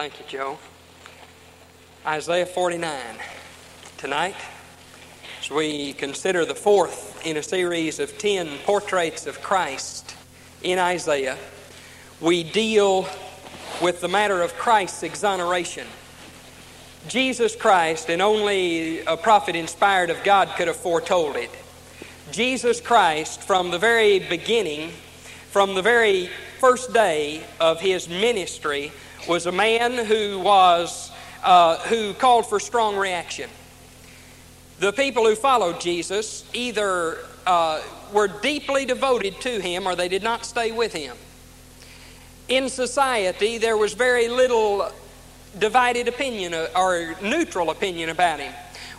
Thank you, Joe. Isaiah 49. Tonight, as we consider the fourth in a series of 10 portraits of Christ in Isaiah, we deal with the matter of Christ's exoneration. Jesus Christ, and only a prophet inspired of God could have foretold it. Jesus Christ, from the very beginning, from the very first day of his ministry, was a man who was uh, who called for strong reaction. The people who followed Jesus either uh, were deeply devoted to him or they did not stay with him. In society, there was very little divided opinion or neutral opinion about him.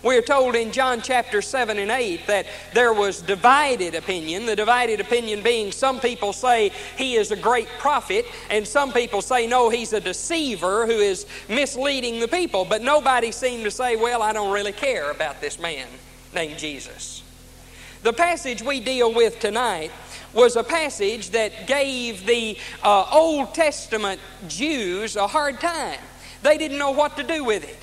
We're told in John chapter 7 and 8 that there was divided opinion. The divided opinion being some people say he is a great prophet, and some people say no, he's a deceiver who is misleading the people. But nobody seemed to say, well, I don't really care about this man named Jesus. The passage we deal with tonight was a passage that gave the uh, Old Testament Jews a hard time. They didn't know what to do with it.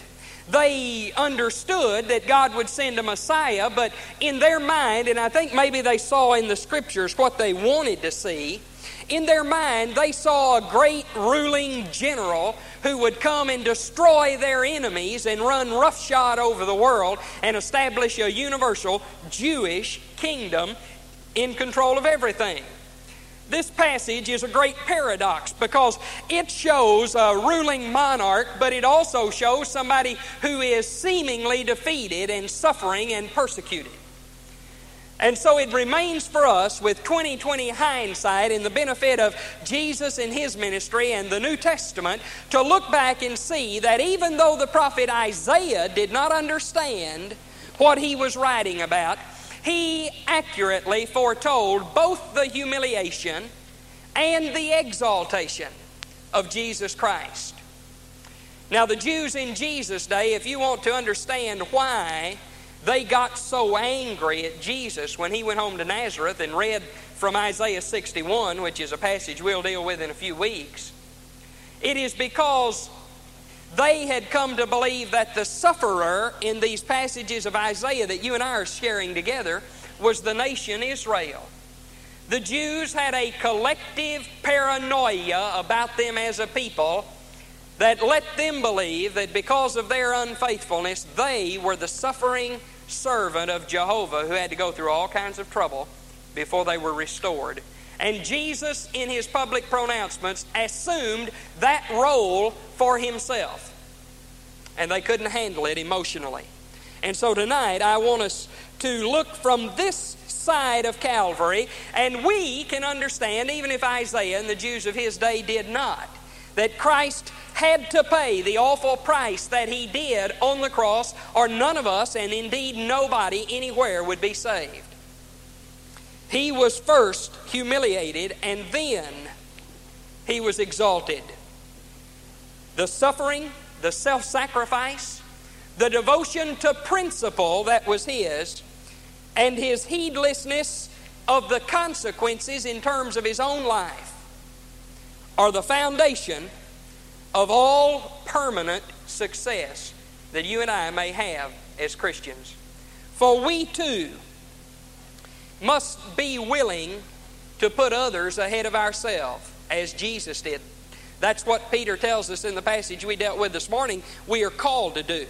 They understood that God would send a Messiah, but in their mind, and I think maybe they saw in the scriptures what they wanted to see, in their mind, they saw a great ruling general who would come and destroy their enemies and run roughshod over the world and establish a universal Jewish kingdom in control of everything. This passage is a great paradox because it shows a ruling monarch, but it also shows somebody who is seemingly defeated and suffering and persecuted. And so it remains for us with 2020 hindsight and the benefit of Jesus and his ministry and the New Testament to look back and see that even though the prophet Isaiah did not understand what he was writing about, he accurately foretold both the humiliation and the exaltation of Jesus Christ. Now, the Jews in Jesus' day, if you want to understand why they got so angry at Jesus when he went home to Nazareth and read from Isaiah 61, which is a passage we'll deal with in a few weeks, it is because they had come to believe that the sufferer in these passages of Isaiah that you and I are sharing together was the nation Israel. The Jews had a collective paranoia about them as a people that let them believe that because of their unfaithfulness, they were the suffering servant of Jehovah who had to go through all kinds of trouble before they were restored. And Jesus, in his public pronouncements, assumed that role for himself. And they couldn't handle it emotionally. And so tonight, I want us to look from this side of Calvary, and we can understand, even if Isaiah and the Jews of his day did not, that Christ had to pay the awful price that he did on the cross, or none of us, and indeed nobody anywhere, would be saved. He was first humiliated, and then he was exalted. The suffering, the self sacrifice, the devotion to principle that was his, and his heedlessness of the consequences in terms of his own life are the foundation of all permanent success that you and I may have as Christians. For we too must be willing to put others ahead of ourselves, as Jesus did. That's what Peter tells us in the passage we dealt with this morning, we are called to do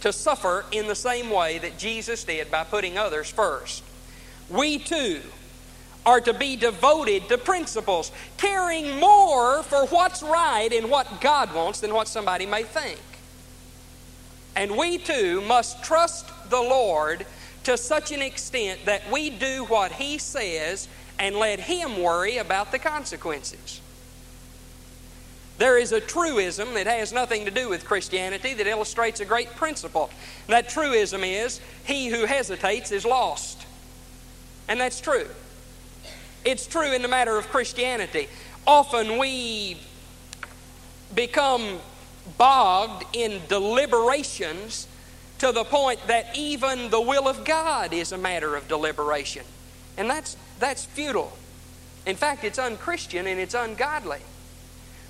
to suffer in the same way that Jesus did by putting others first. We too are to be devoted to principles, caring more for what's right and what God wants than what somebody may think. And we too must trust the Lord to such an extent that we do what He says and let Him worry about the consequences. There is a truism that has nothing to do with Christianity that illustrates a great principle. That truism is he who hesitates is lost. And that's true. It's true in the matter of Christianity. Often we become bogged in deliberations to the point that even the will of God is a matter of deliberation. And that's, that's futile. In fact, it's unchristian and it's ungodly.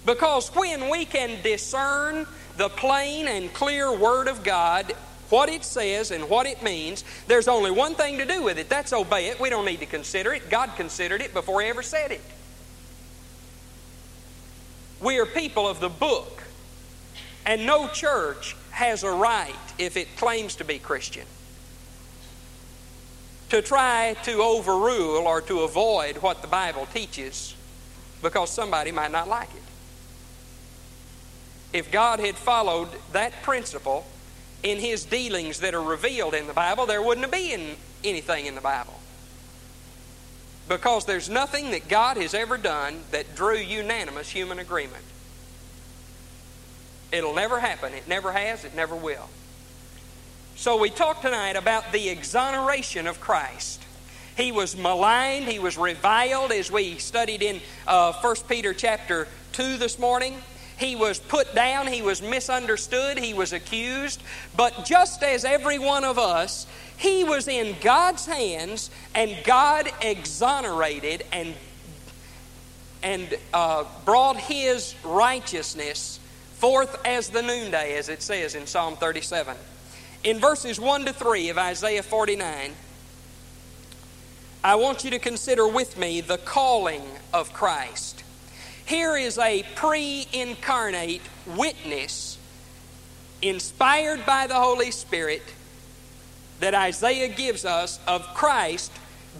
Because when we can discern the plain and clear Word of God, what it says and what it means, there's only one thing to do with it that's obey it. We don't need to consider it. God considered it before He ever said it. We are people of the book, and no church has a right, if it claims to be Christian, to try to overrule or to avoid what the Bible teaches because somebody might not like it. If God had followed that principle in His dealings that are revealed in the Bible, there wouldn't have been anything in the Bible. Because there's nothing that God has ever done that drew unanimous human agreement. It'll never happen. It never has. It never will. So we talk tonight about the exoneration of Christ. He was maligned. He was reviled as we studied in uh, 1 Peter chapter 2 this morning. He was put down. He was misunderstood. He was accused. But just as every one of us, he was in God's hands and God exonerated and, and uh, brought his righteousness forth as the noonday, as it says in Psalm 37. In verses 1 to 3 of Isaiah 49, I want you to consider with me the calling of Christ. Here is a pre incarnate witness inspired by the Holy Spirit that Isaiah gives us of Christ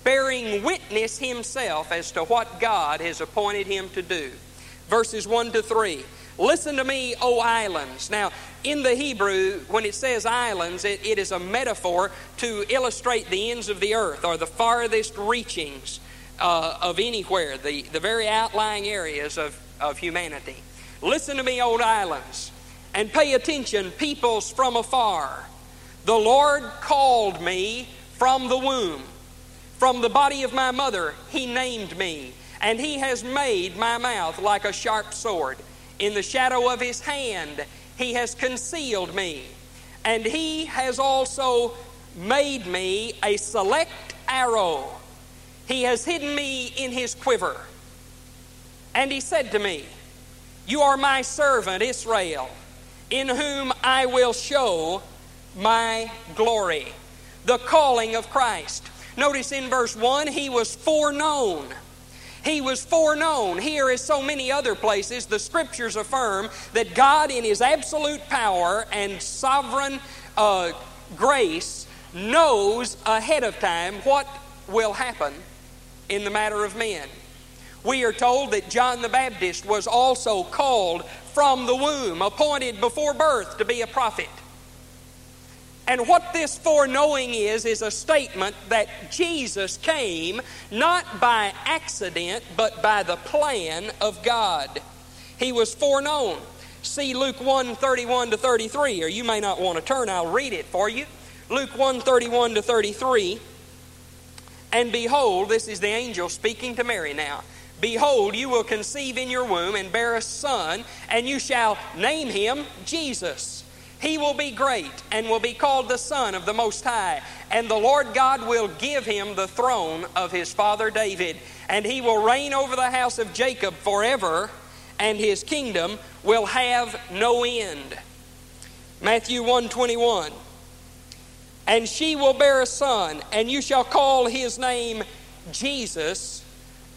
bearing witness himself as to what God has appointed him to do. Verses 1 to 3. Listen to me, O islands. Now, in the Hebrew, when it says islands, it, it is a metaphor to illustrate the ends of the earth or the farthest reachings uh, of anywhere, the, the very outlying areas of, of humanity. Listen to me, old islands, and pay attention, peoples from afar. The Lord called me from the womb. From the body of my mother, He named me, and He has made my mouth like a sharp sword. In the shadow of His hand, He has concealed me, and He has also made me a select arrow he has hidden me in his quiver. And he said to me, You are my servant Israel, in whom I will show my glory. The calling of Christ. Notice in verse 1, he was foreknown. He was foreknown. Here, as so many other places, the scriptures affirm that God, in His absolute power and sovereign uh, grace, knows ahead of time what will happen in the matter of men. We are told that John the Baptist was also called from the womb, appointed before birth to be a prophet. And what this foreknowing is, is a statement that Jesus came not by accident, but by the plan of God. He was foreknown. See Luke 1 31 to 33, or you may not want to turn, I'll read it for you. Luke 1 31 to 33. And behold, this is the angel speaking to Mary now. Behold, you will conceive in your womb and bear a son, and you shall name him Jesus. He will be great and will be called the Son of the Most High. And the Lord God will give him the throne of his father David. And he will reign over the house of Jacob forever, and his kingdom will have no end. Matthew 121. And she will bear a son, and you shall call his name Jesus,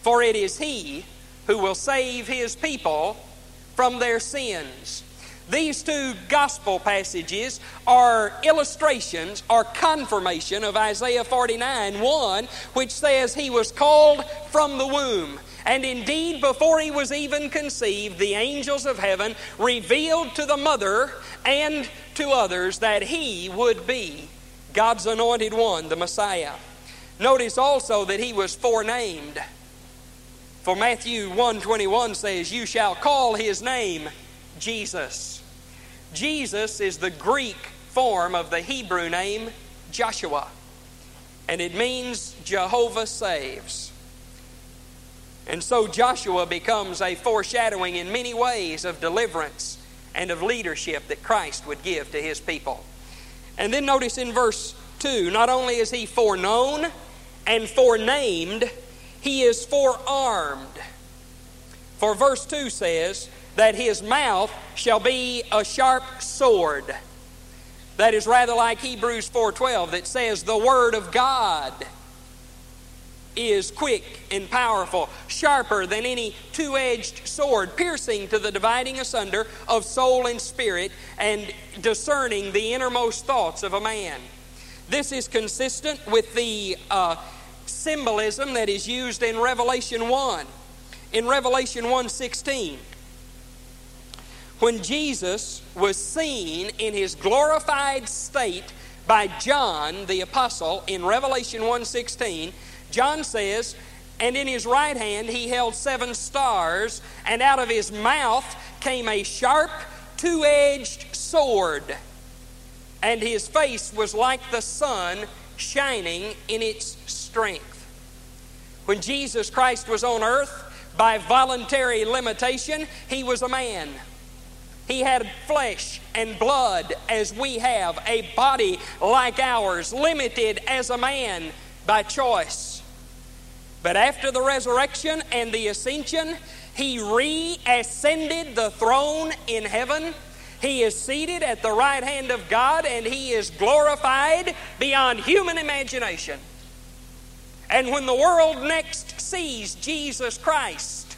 for it is he who will save his people from their sins. These two gospel passages are illustrations or confirmation of Isaiah 49 1, which says he was called from the womb. And indeed, before he was even conceived, the angels of heaven revealed to the mother and to others that he would be God's anointed one, the Messiah. Notice also that he was forenamed. For Matthew 121 says, You shall call his name Jesus. Jesus is the Greek form of the Hebrew name Joshua, and it means Jehovah saves. And so Joshua becomes a foreshadowing in many ways of deliverance and of leadership that Christ would give to his people. And then notice in verse 2 not only is he foreknown and forenamed, he is forearmed. For verse 2 says, that his mouth shall be a sharp sword. That is rather like Hebrews 4:12 that says the word of God is quick and powerful, sharper than any two-edged sword, piercing to the dividing asunder of soul and spirit and discerning the innermost thoughts of a man. This is consistent with the uh, symbolism that is used in Revelation 1. In Revelation 1:16, when Jesus was seen in his glorified state by John the apostle in Revelation 1:16, John says, "And in his right hand he held seven stars, and out of his mouth came a sharp two-edged sword, and his face was like the sun shining in its strength." When Jesus Christ was on earth, by voluntary limitation, he was a man. He had flesh and blood as we have, a body like ours, limited as a man by choice. But after the resurrection and the ascension, he reascended the throne in heaven. He is seated at the right hand of God and he is glorified beyond human imagination. And when the world next sees Jesus Christ,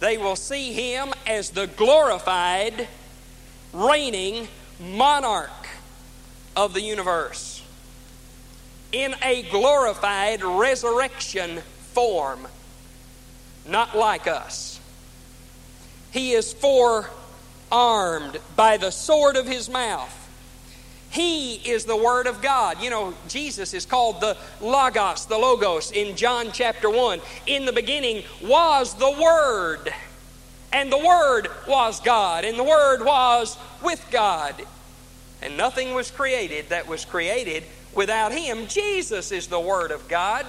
they will see him as the glorified, reigning monarch of the universe in a glorified resurrection form, not like us. He is forearmed by the sword of his mouth. He is the Word of God. You know, Jesus is called the Logos, the Logos, in John chapter 1. In the beginning was the Word, and the Word was God, and the Word was with God. And nothing was created that was created without Him. Jesus is the Word of God,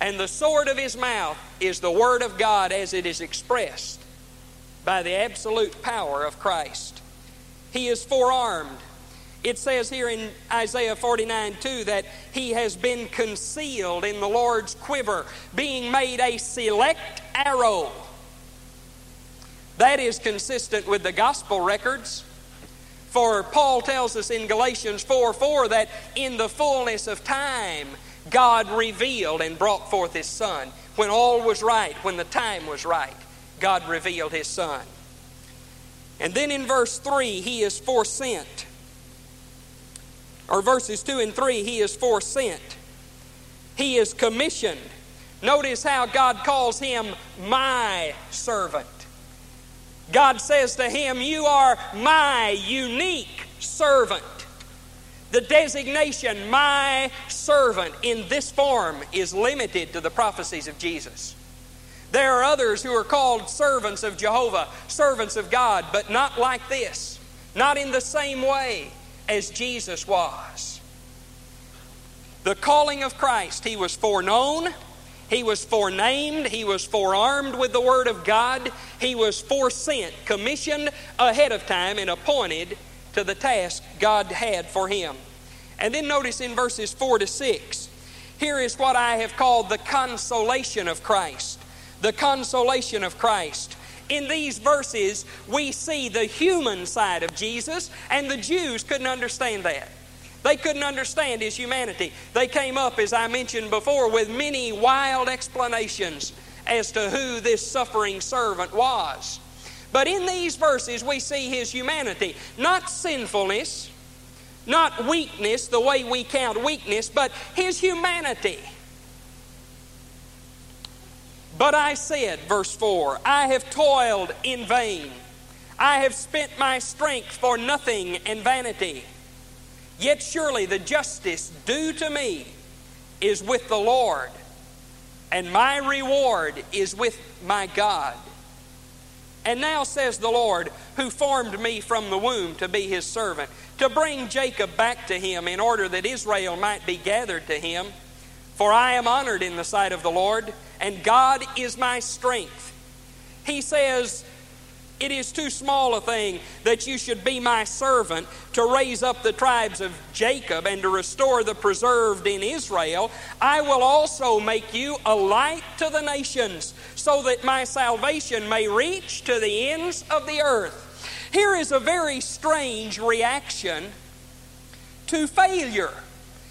and the sword of His mouth is the Word of God as it is expressed by the absolute power of Christ. He is forearmed it says here in Isaiah 49 2 that he has been concealed in the Lord's quiver, being made a select arrow. That is consistent with the gospel records. For Paul tells us in Galatians 4 4 that in the fullness of time, God revealed and brought forth His Son. When all was right, when the time was right, God revealed His Son. And then in verse 3, He is foresent or verses 2 and 3, he is foresent. He is commissioned. Notice how God calls him my servant. God says to him, You are my unique servant. The designation, my servant, in this form is limited to the prophecies of Jesus. There are others who are called servants of Jehovah, servants of God, but not like this, not in the same way as Jesus was. The calling of Christ, he was foreknown, he was forenamed, he was forearmed with the Word of God, he was foresent, commissioned ahead of time, and appointed to the task God had for him. And then notice in verses 4 to 6, here is what I have called the consolation of Christ. The consolation of Christ. In these verses, we see the human side of Jesus, and the Jews couldn't understand that. They couldn't understand his humanity. They came up, as I mentioned before, with many wild explanations as to who this suffering servant was. But in these verses, we see his humanity, not sinfulness, not weakness, the way we count weakness, but his humanity. But I said, verse 4, I have toiled in vain. I have spent my strength for nothing and vanity. Yet surely the justice due to me is with the Lord, and my reward is with my God. And now says the Lord, who formed me from the womb to be his servant, to bring Jacob back to him in order that Israel might be gathered to him. For I am honored in the sight of the Lord, and God is my strength. He says, It is too small a thing that you should be my servant to raise up the tribes of Jacob and to restore the preserved in Israel. I will also make you a light to the nations, so that my salvation may reach to the ends of the earth. Here is a very strange reaction to failure.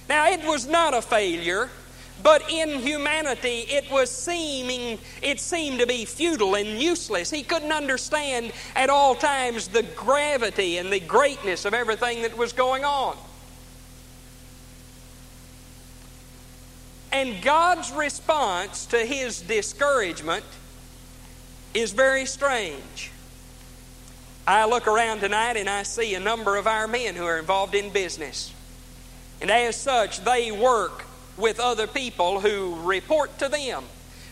Now, it was not a failure but in humanity, it was seeming, it seemed to be futile and useless. He couldn't understand at all times the gravity and the greatness of everything that was going on. And God's response to his discouragement is very strange. I look around tonight and I see a number of our men who are involved in business. And as such, they work with other people who report to them.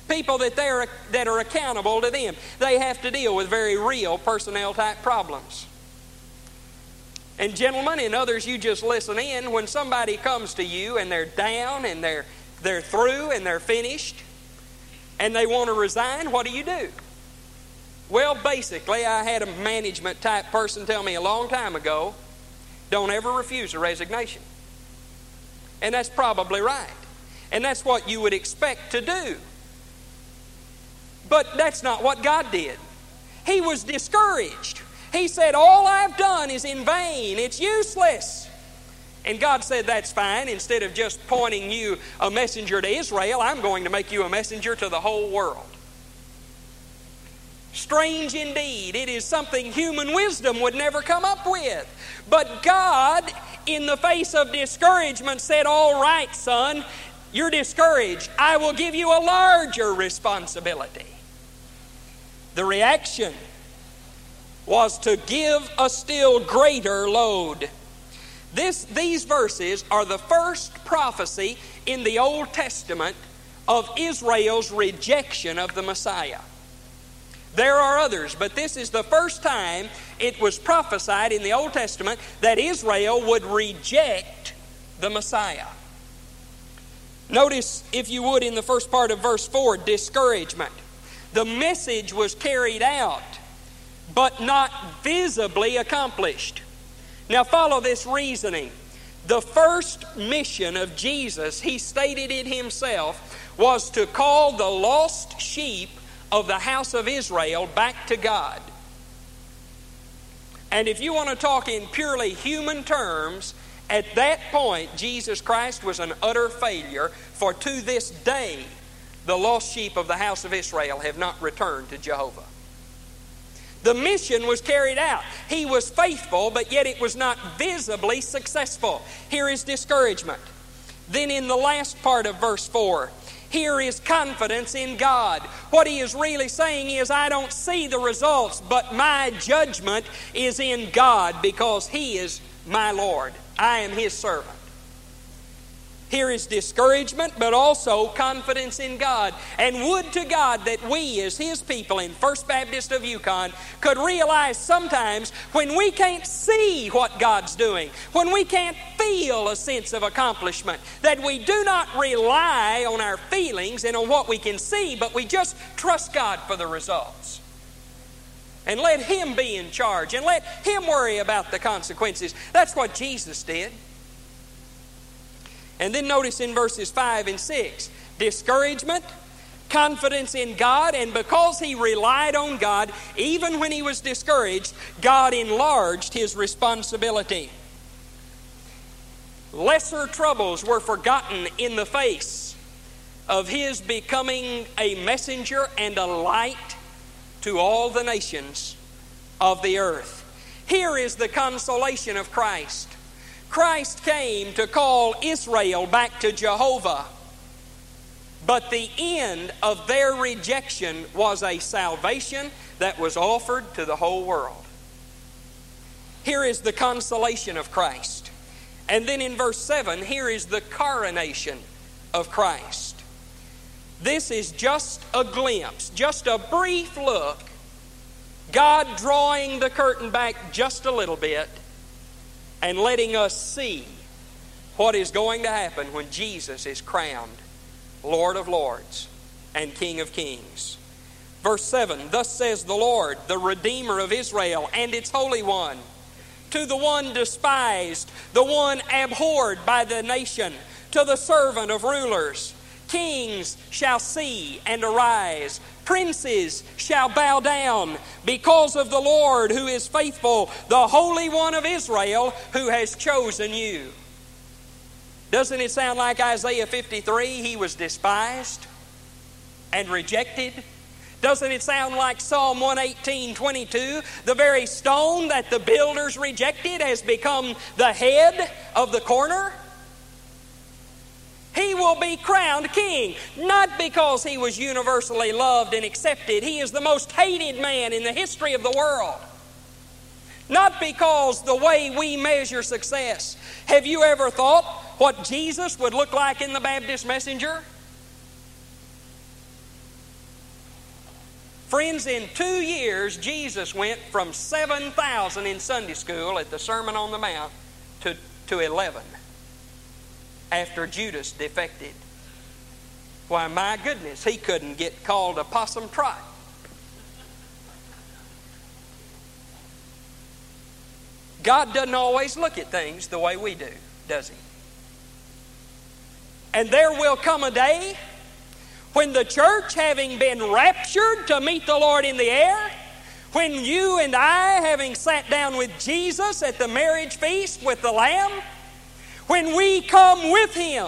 People that, they're, that are accountable to them. They have to deal with very real personnel type problems. And, gentlemen, and others, you just listen in. When somebody comes to you and they're down and they're, they're through and they're finished and they want to resign, what do you do? Well, basically, I had a management type person tell me a long time ago don't ever refuse a resignation. And that's probably right. And that's what you would expect to do. But that's not what God did. He was discouraged. He said, All I've done is in vain, it's useless. And God said, That's fine. Instead of just pointing you a messenger to Israel, I'm going to make you a messenger to the whole world. Strange indeed. It is something human wisdom would never come up with. But God in the face of discouragement, said, All right, son, you're discouraged. I will give you a larger responsibility. The reaction was to give a still greater load. This, these verses are the first prophecy in the Old Testament of Israel's rejection of the Messiah. There are others, but this is the first time it was prophesied in the Old Testament that Israel would reject the Messiah. Notice, if you would, in the first part of verse 4, discouragement. The message was carried out, but not visibly accomplished. Now, follow this reasoning. The first mission of Jesus, he stated it himself, was to call the lost sheep of the house of Israel back to God. And if you want to talk in purely human terms, at that point, Jesus Christ was an utter failure, for to this day, the lost sheep of the house of Israel have not returned to Jehovah. The mission was carried out. He was faithful, but yet it was not visibly successful. Here is discouragement. Then, in the last part of verse 4, here is confidence in God. What he is really saying is, I don't see the results, but my judgment is in God because he is my Lord. I am his servant. Here is discouragement, but also confidence in God. And would to God that we, as His people in First Baptist of Yukon, could realize sometimes when we can't see what God's doing, when we can't feel a sense of accomplishment, that we do not rely on our feelings and on what we can see, but we just trust God for the results. And let Him be in charge and let Him worry about the consequences. That's what Jesus did. And then notice in verses 5 and 6 discouragement, confidence in God, and because he relied on God, even when he was discouraged, God enlarged his responsibility. Lesser troubles were forgotten in the face of his becoming a messenger and a light to all the nations of the earth. Here is the consolation of Christ. Christ came to call Israel back to Jehovah. But the end of their rejection was a salvation that was offered to the whole world. Here is the consolation of Christ. And then in verse 7, here is the coronation of Christ. This is just a glimpse, just a brief look. God drawing the curtain back just a little bit and letting us see what is going to happen when Jesus is crowned Lord of Lords and King of Kings. Verse 7 Thus says the Lord, the Redeemer of Israel and its Holy One, to the one despised, the one abhorred by the nation, to the servant of rulers. Kings shall see and arise, princes shall bow down because of the Lord who is faithful, the Holy One of Israel who has chosen you. Doesn't it sound like Isaiah 53? He was despised and rejected. Doesn't it sound like Psalm 118 22? The very stone that the builders rejected has become the head of the corner. He will be crowned king, not because he was universally loved and accepted. He is the most hated man in the history of the world. Not because the way we measure success. Have you ever thought what Jesus would look like in the Baptist messenger? Friends, in two years, Jesus went from 7,000 in Sunday school at the Sermon on the Mount to, to 11 after Judas defected. Why, my goodness, he couldn't get called a possum trot. God doesn't always look at things the way we do, does He? And there will come a day when the church, having been raptured to meet the Lord in the air, when you and I, having sat down with Jesus at the marriage feast with the Lamb, when we come with Him,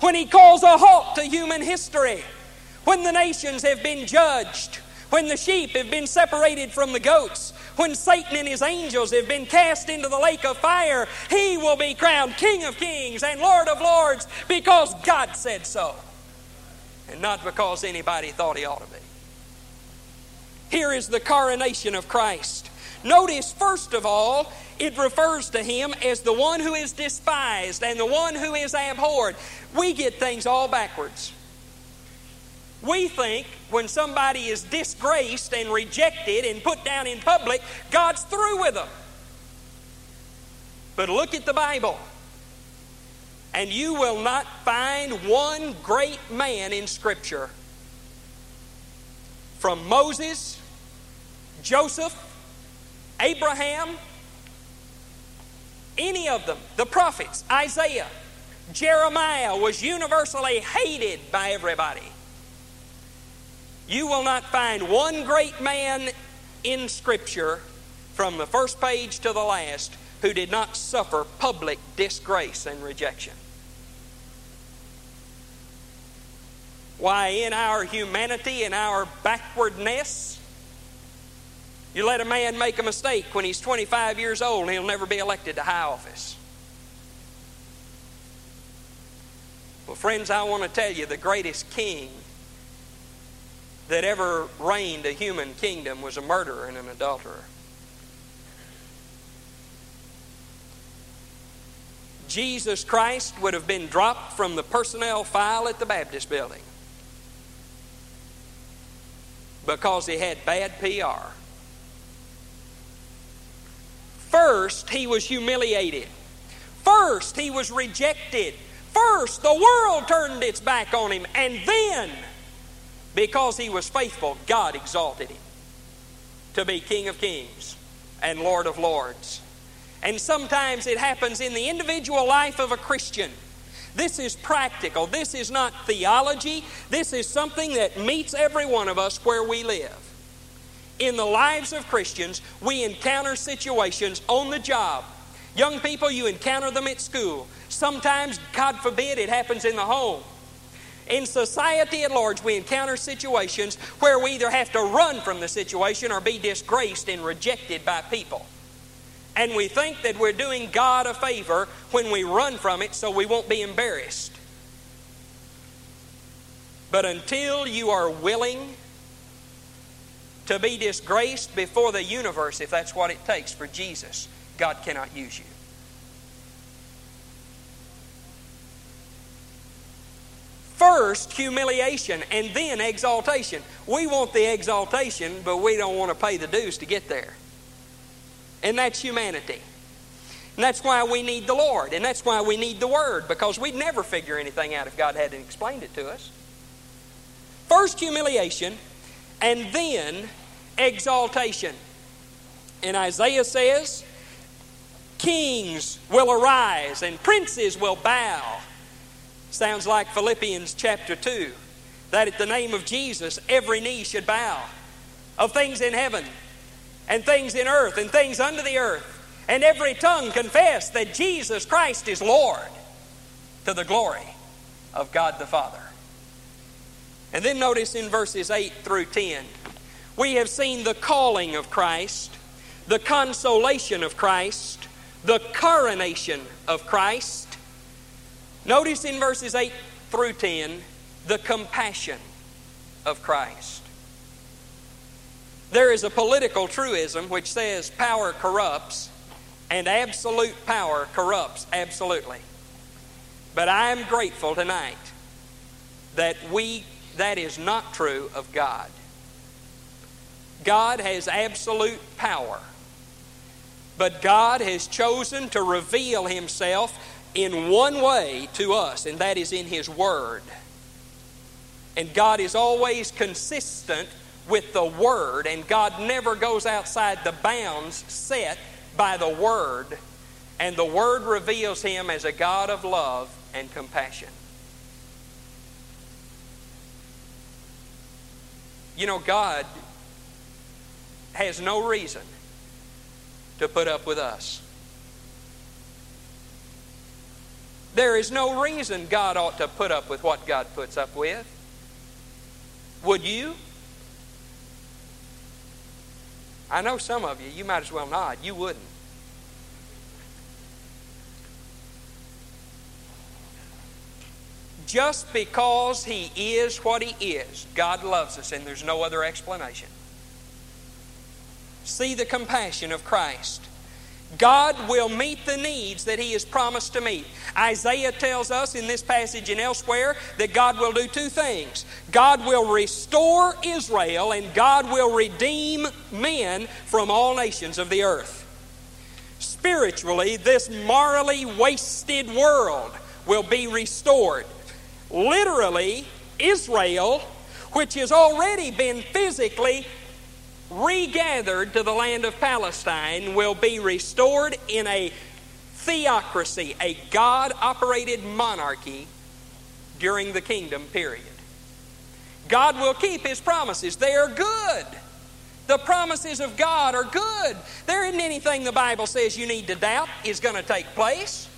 when He calls a halt to human history, when the nations have been judged, when the sheep have been separated from the goats, when Satan and his angels have been cast into the lake of fire, he will be crowned King of kings and Lord of lords because God said so, and not because anybody thought he ought to be. Here is the coronation of Christ. Notice, first of all, it refers to him as the one who is despised and the one who is abhorred. We get things all backwards. We think when somebody is disgraced and rejected and put down in public, God's through with them. But look at the Bible, and you will not find one great man in Scripture. From Moses, Joseph, Abraham, any of them, the prophets, Isaiah, Jeremiah was universally hated by everybody. You will not find one great man in Scripture from the first page to the last who did not suffer public disgrace and rejection. Why, in our humanity in our backwardness, you let a man make a mistake when he's 25 years old and he'll never be elected to high office. Well, friends, I want to tell you the greatest king that ever reigned a human kingdom was a murderer and an adulterer. Jesus Christ would have been dropped from the personnel file at the Baptist building because he had bad PR. First, he was humiliated. First, he was rejected. First, the world turned its back on him. And then, because he was faithful, God exalted him to be King of Kings and Lord of Lords. And sometimes it happens in the individual life of a Christian. This is practical. This is not theology. This is something that meets every one of us where we live. In the lives of Christians, we encounter situations on the job. Young people, you encounter them at school. Sometimes, God forbid, it happens in the home. In society at large, we encounter situations where we either have to run from the situation or be disgraced and rejected by people. And we think that we're doing God a favor when we run from it so we won't be embarrassed. But until you are willing to be disgraced before the universe, if that's what it takes for Jesus, God cannot use you. First, humiliation, and then exaltation. We want the exaltation, but we don't want to pay the dues to get there. And that's humanity. And that's why we need the Lord, and that's why we need the Word, because we'd never figure anything out if God hadn't explained it to us. First, humiliation, and then exaltation. And Isaiah says, Kings will arise and princes will bow. Sounds like Philippians chapter 2 that at the name of Jesus every knee should bow of things in heaven and things in earth and things under the earth, and every tongue confess that Jesus Christ is Lord to the glory of God the Father. And then notice in verses 8 through 10, we have seen the calling of Christ, the consolation of Christ, the coronation of Christ. Notice in verses 8 through 10, the compassion of Christ. There is a political truism which says power corrupts and absolute power corrupts absolutely. But I am grateful tonight that we that is not true of God. God has absolute power. But God has chosen to reveal himself in one way to us, and that is in his word. And God is always consistent with the Word, and God never goes outside the bounds set by the Word. And the Word reveals Him as a God of love and compassion. You know, God has no reason to put up with us. There is no reason God ought to put up with what God puts up with. Would you? I know some of you, you might as well nod. You wouldn't. Just because He is what He is, God loves us, and there's no other explanation. See the compassion of Christ. God will meet the needs that He has promised to meet. Isaiah tells us in this passage and elsewhere that God will do two things God will restore Israel, and God will redeem men from all nations of the earth. Spiritually, this morally wasted world will be restored. Literally, Israel, which has already been physically regathered to the land of Palestine will be restored in a theocracy, a God operated monarchy during the kingdom period. God will keep His promises. They are good. The promises of God are good. There isn't anything the Bible says you need to doubt is going to take place.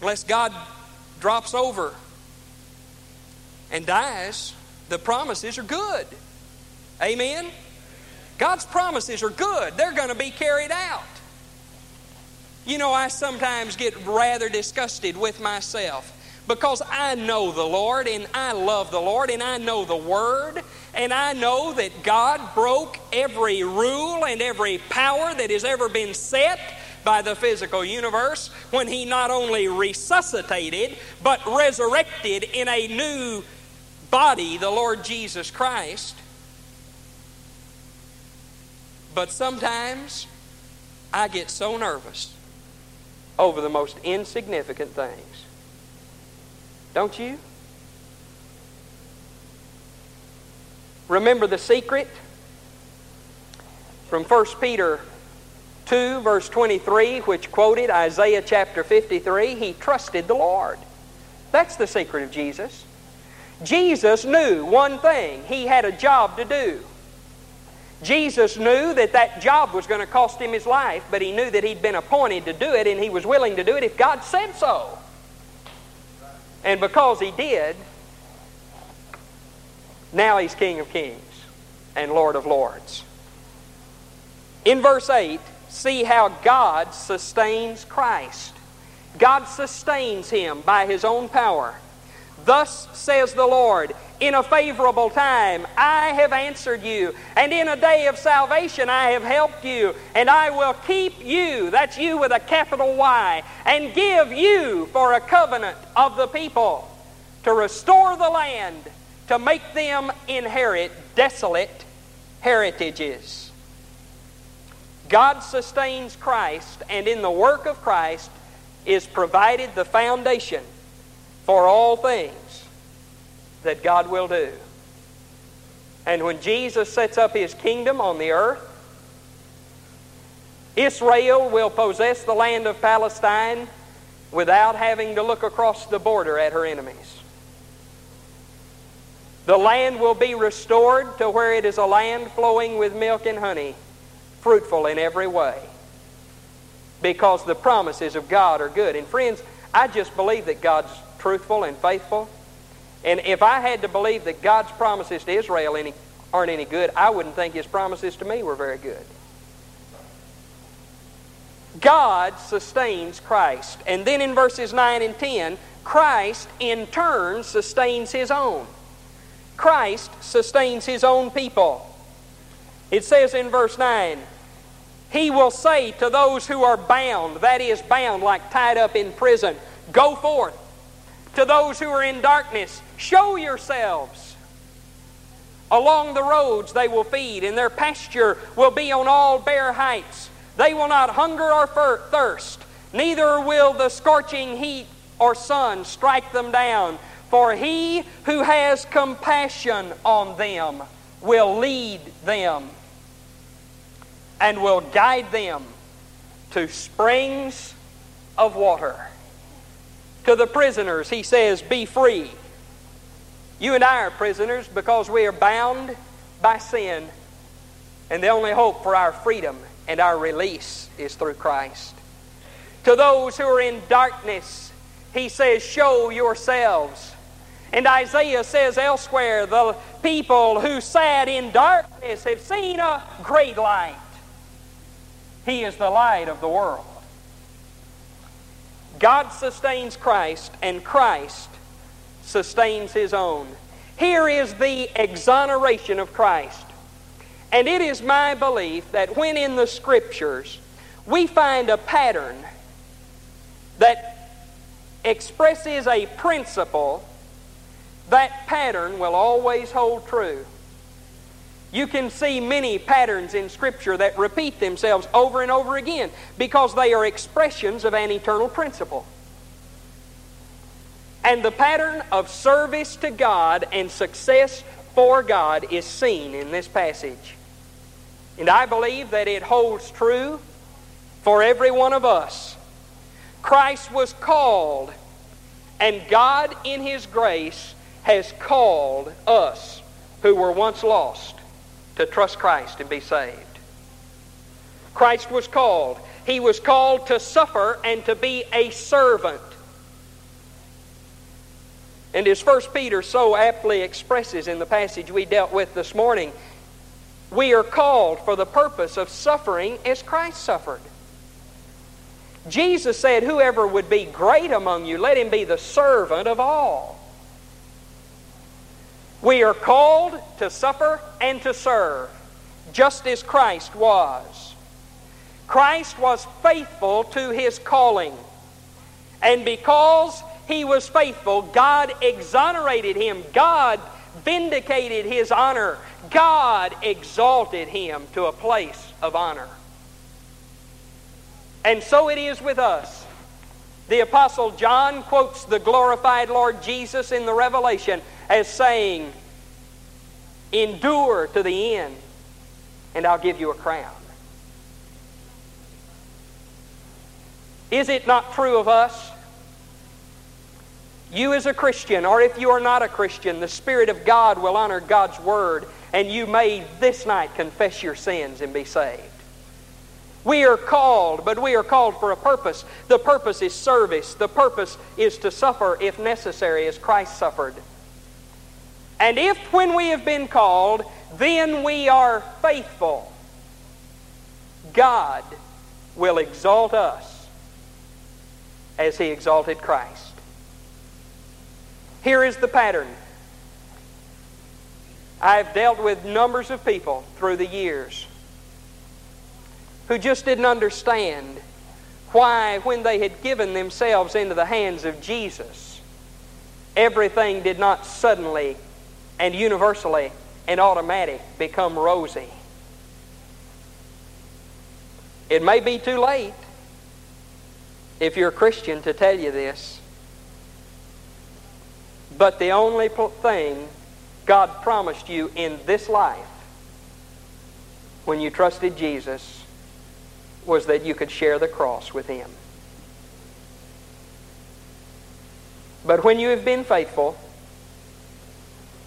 Unless God drops over and dies, the promises are good. Amen? God's promises are good, they're going to be carried out. You know, I sometimes get rather disgusted with myself because I know the Lord and I love the Lord and I know the Word and I know that God broke every rule and every power that has ever been set by the physical universe when He not only resuscitated but resurrected in a new body the Lord Jesus Christ. But sometimes I get so nervous over the most insignificant things. Don't you? Remember the secret from 1 Peter 2, verse 23, which quoted Isaiah chapter 53. He trusted the Lord. That's the secret of Jesus. Jesus knew one thing he had a job to do. Jesus knew that that job was going to cost him his life, but he knew that he'd been appointed to do it and he was willing to do it if God said so. And because he did, now he's King of Kings and Lord of Lords. In verse 8, see how God sustains Christ. God sustains him by his own power. Thus says the Lord, in a favorable time I have answered you, and in a day of salvation I have helped you, and I will keep you, that's you with a capital Y, and give you for a covenant of the people to restore the land, to make them inherit desolate heritages. God sustains Christ, and in the work of Christ is provided the foundation for all things that God will do. And when Jesus sets up his kingdom on the earth, Israel will possess the land of Palestine without having to look across the border at her enemies. The land will be restored to where it is a land flowing with milk and honey, fruitful in every way, because the promises of God are good. And friends, I just believe that God's truthful and faithful. And if I had to believe that God's promises to Israel any, aren't any good, I wouldn't think His promises to me were very good. God sustains Christ. And then in verses 9 and 10, Christ in turn sustains His own. Christ sustains His own people. It says in verse 9, He will say to those who are bound, that is, bound like tied up in prison, Go forth. To those who are in darkness, show yourselves. Along the roads they will feed, and their pasture will be on all bare heights. They will not hunger or thirst, neither will the scorching heat or sun strike them down. For he who has compassion on them will lead them and will guide them to springs of water. To the prisoners, he says, Be free. You and I are prisoners because we are bound by sin, and the only hope for our freedom and our release is through Christ. To those who are in darkness, he says, Show yourselves. And Isaiah says elsewhere, The people who sat in darkness have seen a great light. He is the light of the world. God sustains Christ, and Christ sustains his own. Here is the exoneration of Christ. And it is my belief that when in the Scriptures we find a pattern that expresses a principle, that pattern will always hold true. You can see many patterns in Scripture that repeat themselves over and over again because they are expressions of an eternal principle. And the pattern of service to God and success for God is seen in this passage. And I believe that it holds true for every one of us. Christ was called, and God, in His grace, has called us who were once lost to trust Christ and be saved. Christ was called. He was called to suffer and to be a servant. And as 1 Peter so aptly expresses in the passage we dealt with this morning, we are called for the purpose of suffering as Christ suffered. Jesus said, Whoever would be great among you, let him be the servant of all. We are called to suffer and to serve, just as Christ was. Christ was faithful to his calling. And because he was faithful, God exonerated him. God vindicated his honor. God exalted him to a place of honor. And so it is with us. The Apostle John quotes the glorified Lord Jesus in the Revelation as saying, Endure to the end, and I'll give you a crown. Is it not true of us? You, as a Christian, or if you are not a Christian, the Spirit of God will honor God's Word, and you may this night confess your sins and be saved. We are called, but we are called for a purpose. The purpose is service. The purpose is to suffer if necessary, as Christ suffered. And if, when we have been called, then we are faithful, God will exalt us as He exalted Christ. Here is the pattern. I've dealt with numbers of people through the years who just didn't understand why, when they had given themselves into the hands of Jesus, everything did not suddenly and universally and automatic become rosy. It may be too late if you're a Christian to tell you this. But the only thing God promised you in this life when you trusted Jesus was that you could share the cross with Him. But when you have been faithful,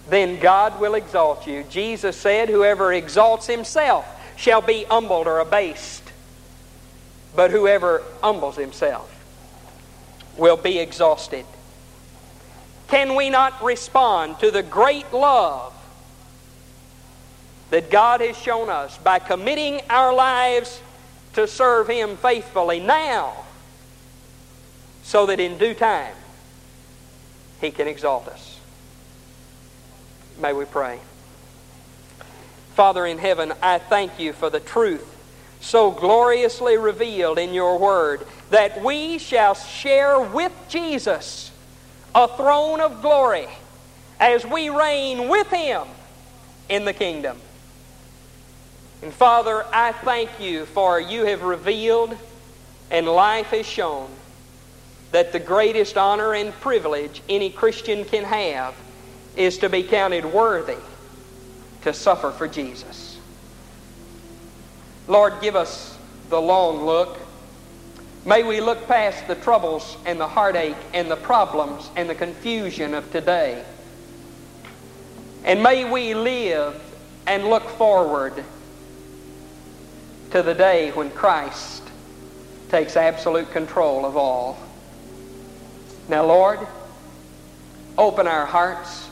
then God will exalt you. Jesus said, Whoever exalts himself shall be humbled or abased, but whoever humbles himself will be exhausted. Can we not respond to the great love that God has shown us by committing our lives to serve Him faithfully now so that in due time He can exalt us? May we pray. Father in heaven, I thank you for the truth so gloriously revealed in your word that we shall share with Jesus a throne of glory as we reign with him in the kingdom. And Father, I thank you for you have revealed and life has shown that the greatest honor and privilege any Christian can have is to be counted worthy to suffer for Jesus. Lord, give us the long look May we look past the troubles and the heartache and the problems and the confusion of today. And may we live and look forward to the day when Christ takes absolute control of all. Now, Lord, open our hearts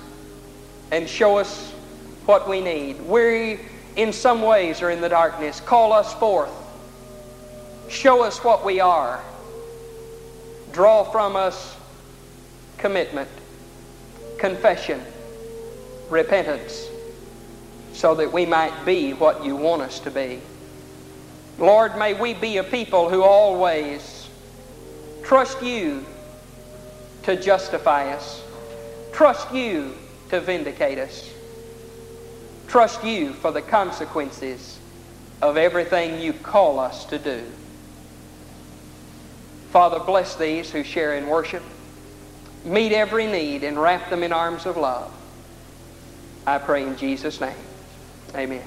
and show us what we need. We, in some ways, are in the darkness. Call us forth Show us what we are. Draw from us commitment, confession, repentance, so that we might be what you want us to be. Lord, may we be a people who always trust you to justify us, trust you to vindicate us, trust you for the consequences of everything you call us to do. Father, bless these who share in worship. Meet every need and wrap them in arms of love. I pray in Jesus' name. Amen.